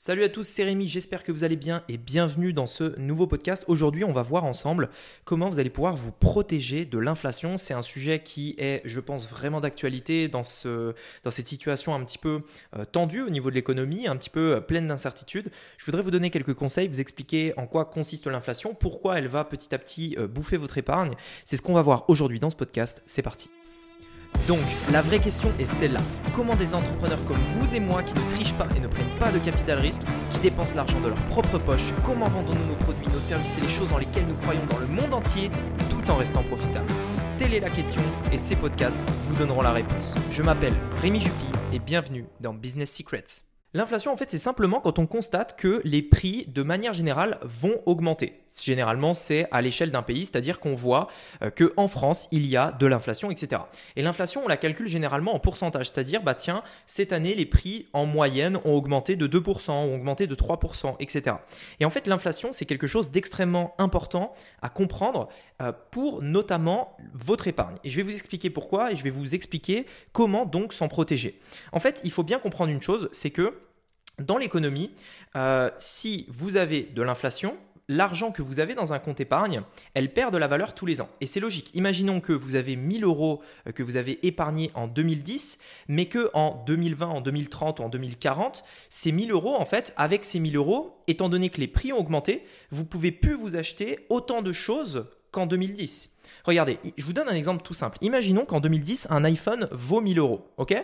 Salut à tous, c'est Rémi, j'espère que vous allez bien et bienvenue dans ce nouveau podcast. Aujourd'hui, on va voir ensemble comment vous allez pouvoir vous protéger de l'inflation. C'est un sujet qui est, je pense, vraiment d'actualité dans, ce, dans cette situation un petit peu euh, tendue au niveau de l'économie, un petit peu euh, pleine d'incertitudes. Je voudrais vous donner quelques conseils, vous expliquer en quoi consiste l'inflation, pourquoi elle va petit à petit euh, bouffer votre épargne. C'est ce qu'on va voir aujourd'hui dans ce podcast. C'est parti. Donc, la vraie question est celle-là. Comment des entrepreneurs comme vous et moi qui ne trichent pas et ne prennent pas de capital risque, qui dépensent l'argent de leur propre poche, comment vendons-nous nos produits, nos services et les choses dans lesquelles nous croyons dans le monde entier tout en restant profitables? Telle est la question et ces podcasts vous donneront la réponse. Je m'appelle Rémi Jupy et bienvenue dans Business Secrets. L'inflation, en fait, c'est simplement quand on constate que les prix, de manière générale, vont augmenter. Généralement, c'est à l'échelle d'un pays, c'est-à-dire qu'on voit euh, qu'en France, il y a de l'inflation, etc. Et l'inflation, on la calcule généralement en pourcentage, c'est-à-dire, bah tiens, cette année, les prix en moyenne ont augmenté de 2%, ont augmenté de 3%, etc. Et en fait, l'inflation, c'est quelque chose d'extrêmement important à comprendre euh, pour notamment votre épargne. Et je vais vous expliquer pourquoi et je vais vous expliquer comment donc s'en protéger. En fait, il faut bien comprendre une chose, c'est que dans l'économie, euh, si vous avez de l'inflation, l'argent que vous avez dans un compte épargne, elle perd de la valeur tous les ans. Et c'est logique. Imaginons que vous avez 1000 euros euh, que vous avez épargnés en 2010, mais que en 2020, en 2030 ou en 2040, ces 1000 euros, en fait, avec ces 1000 euros, étant donné que les prix ont augmenté, vous pouvez plus vous acheter autant de choses qu'en 2010. Regardez, je vous donne un exemple tout simple. Imaginons qu'en 2010, un iPhone vaut 1000 euros. Ok?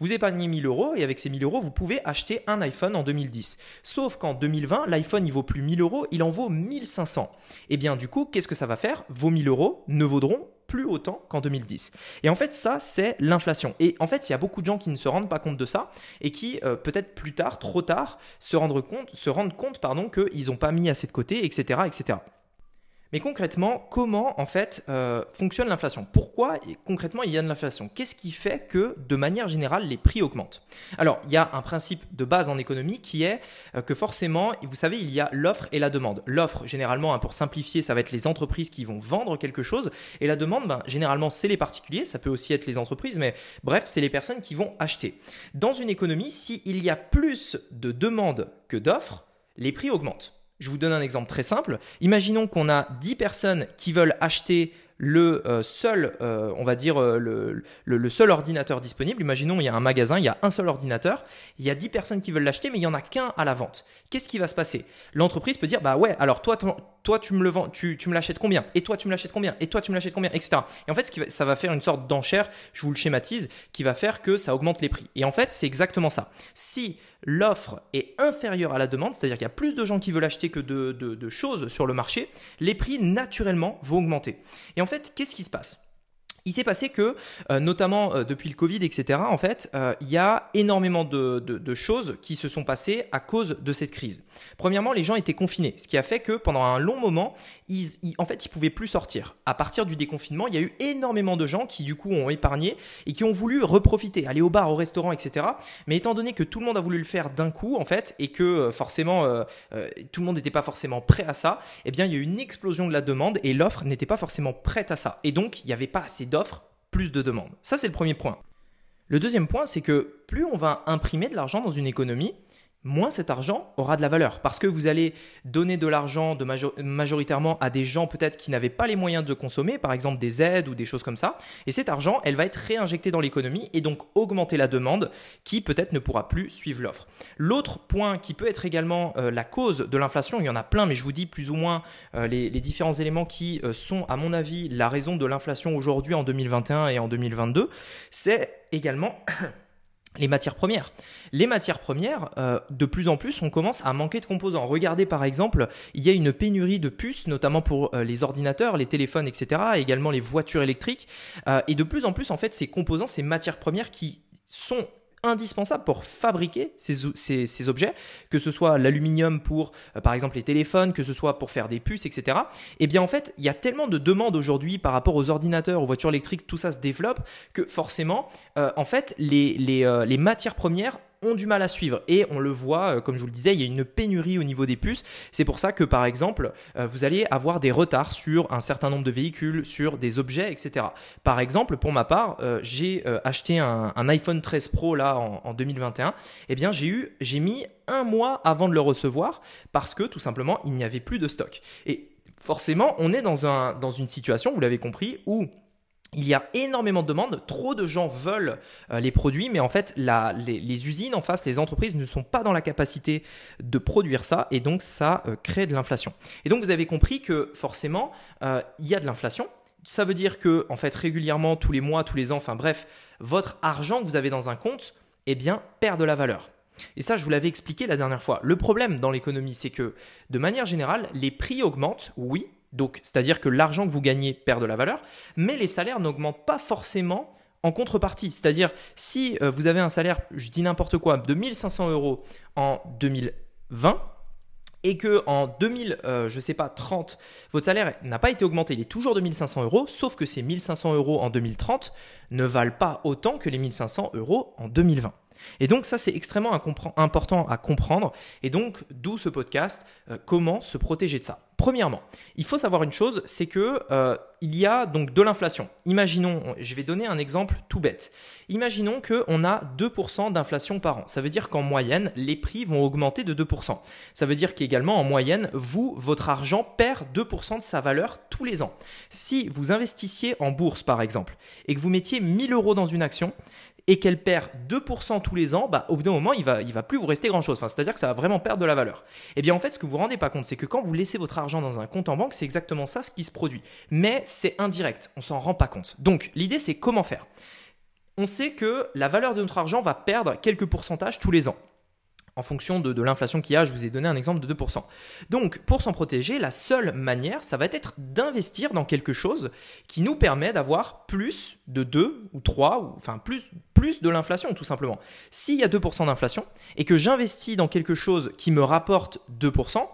Vous épargnez 1000 euros et avec ces 1000 euros, vous pouvez acheter un iPhone en 2010. Sauf qu'en 2020, l'iPhone, il vaut plus 1000 euros, il en vaut 1500. Et eh bien, du coup, qu'est-ce que ça va faire? Vos 1000 euros ne vaudront plus autant qu'en 2010. Et en fait, ça, c'est l'inflation. Et en fait, il y a beaucoup de gens qui ne se rendent pas compte de ça et qui, euh, peut-être plus tard, trop tard, se rendent compte, se rendent compte qu'ils n'ont pas mis assez de côté, etc. etc. Mais concrètement, comment en fait euh, fonctionne l'inflation? Pourquoi concrètement il y a de l'inflation? Qu'est-ce qui fait que de manière générale les prix augmentent? Alors il y a un principe de base en économie qui est euh, que forcément, vous savez, il y a l'offre et la demande. L'offre, généralement, hein, pour simplifier, ça va être les entreprises qui vont vendre quelque chose, et la demande, ben, généralement, c'est les particuliers. Ça peut aussi être les entreprises, mais bref, c'est les personnes qui vont acheter. Dans une économie, s'il y a plus de demandes que d'offres, les prix augmentent. Je vous donne un exemple très simple. Imaginons qu'on a 10 personnes qui veulent acheter le euh, seul, euh, on va dire, euh, le, seul ordinateur disponible. Imaginons, il y a un magasin, il y a un seul ordinateur, il y a 10 personnes qui veulent l'acheter, mais il n'y en a qu'un à la vente. Qu'est-ce qui va se passer? L'entreprise peut dire, bah ouais, alors toi, toi tu me le vends, tu, me l'achètes combien Et toi, tu me l'achètes combien Et toi, tu me l'achètes combien Etc. Et en fait, ça va faire une sorte d'enchère, je vous le schématise, qui va faire que ça augmente les prix. Et en fait, c'est exactement ça. Si l'offre est inférieure à la demande, c'est-à-dire qu'il y a plus de gens qui veulent acheter que de choses sur le marché, les prix naturellement vont augmenter. Et en fait, qu'est-ce qui se passe? Il s'est passé que, euh, notamment euh, depuis le Covid, etc., en fait, euh, il y a énormément de, choses qui se sont passées à cause de cette crise. Premièrement, les gens étaient confinés, ce qui a fait que pendant un long moment, ils, en fait, ils pouvaient plus sortir. À partir du déconfinement, il y a eu énormément de gens qui, du coup, ont épargné et qui ont voulu reprofiter, aller au bar, au restaurant, etc. Mais étant donné que tout le monde a voulu le faire d'un coup, en fait, et que forcément, tout le monde n'était pas forcément prêt à ça, eh bien, il y a eu une explosion de la demande et l'offre n'était pas forcément prête à ça. Et donc, il n'y avait pas assez d'offres, plus de demandes. Ça, c'est le premier point. Le deuxième point, c'est que plus on va imprimer de l'argent dans une économie, moins cet argent aura de la valeur. Parce que vous allez donner de l'argent majoritairement à des gens peut-être qui n'avaient pas les moyens de consommer, par exemple des aides ou des choses comme ça. Et cet argent, elle va être réinjecté dans l'économie et donc augmenter la demande qui peut-être ne pourra plus suivre l'offre. L'autre point qui peut être également euh, la cause de l'inflation, il y en a plein, mais je vous dis plus ou moins euh, les, différents éléments qui euh, sont, à mon avis, la raison de l'inflation aujourd'hui en 2021 et en 2022, c'est également les matières premières. Les matières premières, euh, de plus en plus, on commence à manquer de composants. Regardez par exemple, il y a une pénurie de puces, notamment pour euh, les ordinateurs, les téléphones, etc., également les voitures électriques. Euh, et de plus en plus, en fait, ces composants, ces matières premières qui sont indispensable pour fabriquer ces, objets, que ce soit l'aluminium pour, euh, par exemple, les téléphones, que ce soit pour faire des puces, etc. Eh bien, en fait, il y a tellement de demandes aujourd'hui par rapport aux ordinateurs, aux voitures électriques, tout ça se développe, que forcément, euh, en fait, les, euh, les matières premières ont du mal à suivre. Et on le voit, euh, comme je vous le disais, il y a une pénurie au niveau des puces. C'est pour ça que, par exemple, euh, vous allez avoir des retards sur un certain nombre de véhicules, sur des objets, etc. Par exemple, pour ma part, euh, j'ai acheté un, iPhone 13 Pro là en, 2021. Eh bien, j'ai eu, j'ai mis un mois avant de le recevoir parce que tout simplement, il n'y avait plus de stock. Et forcément, on est dans, un, dans une situation, vous l'avez compris, où il y a énormément de demandes, trop de gens veulent euh, les produits, mais en fait, les, usines en face, les entreprises ne sont pas dans la capacité de produire ça, et donc ça euh, crée de l'inflation. Et donc vous avez compris que forcément, euh, il y a de l'inflation. Ça veut dire que, en fait, régulièrement, tous les mois, tous les ans, enfin bref, votre argent que vous avez dans un compte, eh bien, perd de la valeur. Et ça, je vous l'avais expliqué la dernière fois. Le problème dans l'économie, c'est que, de manière générale, les prix augmentent, oui, donc, c'est-à-dire que l'argent que vous gagnez perd de la valeur, mais les salaires n'augmentent pas forcément en contrepartie. C'est-à-dire, si euh, vous avez un salaire, je dis n'importe quoi, de 1500 euros en 2020, et que en 2000, euh, je sais pas, 30, votre salaire n'a pas été augmenté, il est toujours de 1500 euros, sauf que ces 1500 euros en 2030 ne valent pas autant que les 1500 euros en 2020. Et donc ça, c'est extrêmement important à comprendre. Et donc, d'où ce podcast, euh, comment se protéger de ça. Premièrement, il faut savoir une chose, c'est que euh, il y a donc de l'inflation. Imaginons, je vais donner un exemple tout bête. Imaginons qu'on a 2% d'inflation par an. Ça veut dire qu'en moyenne, les prix vont augmenter de 2%. Ça veut dire qu'également, en moyenne, vous, votre argent perd 2% de sa valeur tous les ans. Si vous investissiez en bourse, par exemple, et que vous mettiez 1000 euros dans une action, et qu'elle perd 2% tous les ans, bah, au bout d'un moment, il va, va plus vous rester grand-chose. C'est-à-dire que ça va vraiment perdre de la valeur. Et eh bien en fait, ce que vous vous rendez pas compte, c'est que quand vous laissez votre argent dans un compte en banque, c'est exactement ça ce qui se produit. Mais c'est indirect, on s'en rend pas compte. Donc l'idée, c'est comment faire? On sait que la valeur de notre argent va perdre quelques pourcentages tous les ans en fonction de, l'inflation qu'il y a. Je vous ai donné un exemple de 2%. Donc, pour s'en protéger, la seule manière, ça va être d'investir dans quelque chose qui nous permet d'avoir plus de 2 ou 3, ou, enfin plus, plus de l'inflation tout simplement. S'il y a 2% d'inflation et que j'investis dans quelque chose qui me rapporte 2%,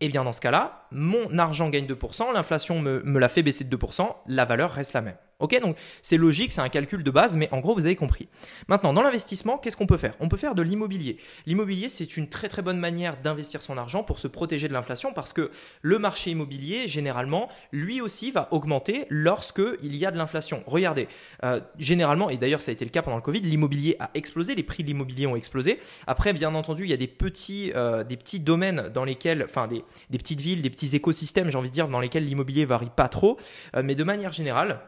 eh bien dans ce cas-là, mon argent gagne 2%, l'inflation me, me l'a fait baisser de 2%, la valeur reste la même. Ok, donc c'est logique, c'est un calcul de base, mais en gros, vous avez compris. Maintenant, dans l'investissement, qu'est-ce qu'on peut faire? On peut faire de l'immobilier. L'immobilier, c'est une très très bonne manière d'investir son argent pour se protéger de l'inflation parce que le marché immobilier, généralement, lui aussi va augmenter lorsque il y a de l'inflation. Regardez, euh, généralement, et d'ailleurs ça a été le cas pendant le Covid, l'immobilier a explosé, les prix de l'immobilier ont explosé. Après, bien entendu, il y a des petits, euh, des petits domaines dans lesquels, enfin des, petites villes, des petits écosystèmes, j'ai envie de dire, dans lesquels l'immobilier varie pas trop, euh, mais de manière générale,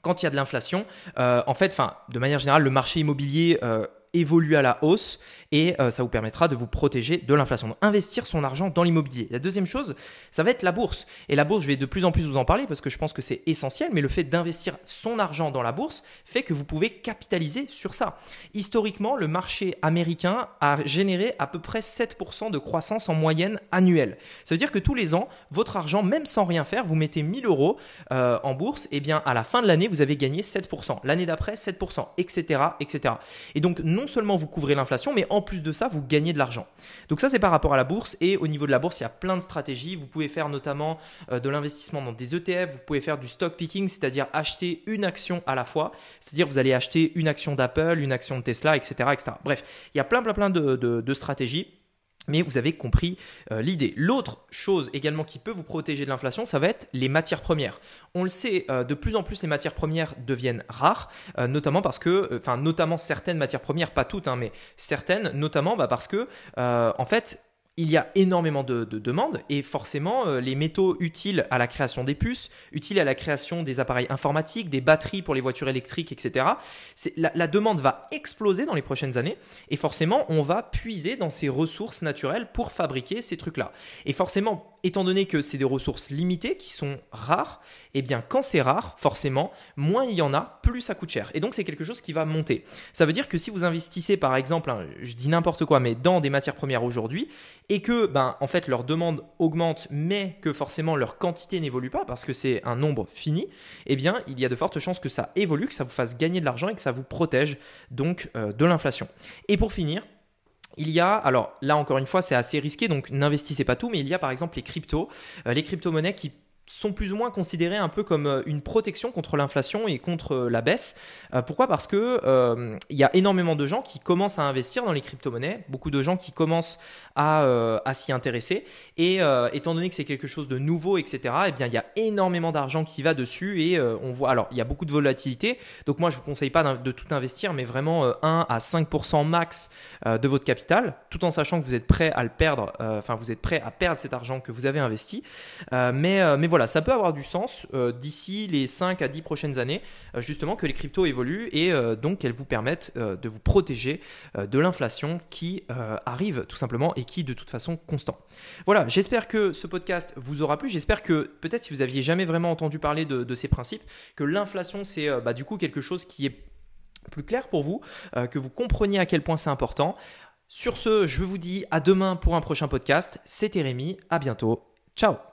quand il y a de l'inflation, euh, en fait, enfin, de manière générale, le marché immobilier euh, évolue à la hausse et euh, ça vous permettra de vous protéger de l'inflation. Investir son argent dans l'immobilier. La deuxième chose, ça va être la bourse. Et la bourse, je vais de plus en plus vous en parler parce que je pense que c'est essentiel, mais le fait d'investir son argent dans la bourse fait que vous pouvez capitaliser sur ça. Historiquement, le marché américain a généré à peu près 7% de croissance en moyenne annuelle. Ça veut dire que tous les ans, votre argent, même sans rien faire, vous mettez 1000 euros euh, en bourse, et eh bien à la fin de l'année, vous avez gagné 7%. L'année d'après, 7%, etc., etc. Et donc, non seulement vous couvrez l'inflation, mais en plus de ça, vous gagnez de l'argent. Donc ça, c'est par rapport à la bourse. Et au niveau de la bourse, il y a plein de stratégies. Vous pouvez faire notamment euh, de l'investissement dans des ETF. Vous pouvez faire du stock picking, c'est-à-dire acheter une action à la fois. C'est-à-dire vous allez acheter une action d'Apple, une action de Tesla, etc., etc. Bref, il y a plein, plein, plein de stratégies. Mais vous avez compris euh, l'idée. L'autre chose également qui peut vous protéger de l'inflation, ça va être les matières premières. On le sait, euh, de plus en plus les matières premières deviennent rares, euh, notamment parce que, enfin notamment certaines matières premières, pas toutes, hein, mais certaines, notamment bah, parce que, en fait, il y a énormément de, demandes et forcément euh, les métaux utiles à la création des puces, utiles à la création des appareils informatiques, des batteries pour les voitures électriques, etc. La, demande va exploser dans les prochaines années et forcément on va puiser dans ces ressources naturelles pour fabriquer ces trucs-là. Et forcément étant donné que c'est des ressources limitées qui sont rares, eh bien quand c'est rare, forcément, moins il y en a, plus ça coûte cher. Et donc c'est quelque chose qui va monter. Ça veut dire que si vous investissez par exemple, hein, je dis n'importe quoi, mais dans des matières premières aujourd'hui, et que ben en fait leur demande augmente, mais que forcément leur quantité n'évolue pas parce que c'est un nombre fini, eh bien il y a de fortes chances que ça évolue, que ça vous fasse gagner de l'argent et que ça vous protège donc euh, de l'inflation. Et pour finir, il y a, alors là encore une fois, c'est assez risqué, donc n'investissez pas tout, mais il y a par exemple les cryptos, euh, les crypto-monnaies qui sont plus ou moins considérés un peu comme euh, une protection contre l'inflation et contre euh, la baisse. Euh, pourquoi? Parce que il y a énormément de gens qui commencent à investir dans les crypto-monnaies, beaucoup de gens qui commencent à, à s'y intéresser. Et étant donné que c'est quelque chose de nouveau, etc., eh bien il y a énormément d'argent qui va dessus et on voit. Alors il y a beaucoup de volatilité, donc moi je vous conseille pas de tout investir, mais vraiment 1 à 5% max de votre capital, tout en sachant que vous êtes prêt à le perdre. Enfin vous êtes prêt à perdre cet argent que vous avez investi. mais mais voilà ça peut avoir du sens euh, d'ici les 5 à 10 prochaines années, euh, justement que les cryptos évoluent et euh, donc qu'elles vous permettent de vous protéger de l'inflation qui arrive tout simplement et qui de toute façon constant. Voilà, j'espère que ce podcast vous aura plu. J'espère que peut-être si vous aviez jamais vraiment entendu parler de, ces principes, que l'inflation c'est bah, du coup quelque chose qui est plus clair pour vous, que vous compreniez à quel point c'est important. Sur ce, je vous dis à demain pour un prochain podcast. C'était Rémi, à bientôt. Ciao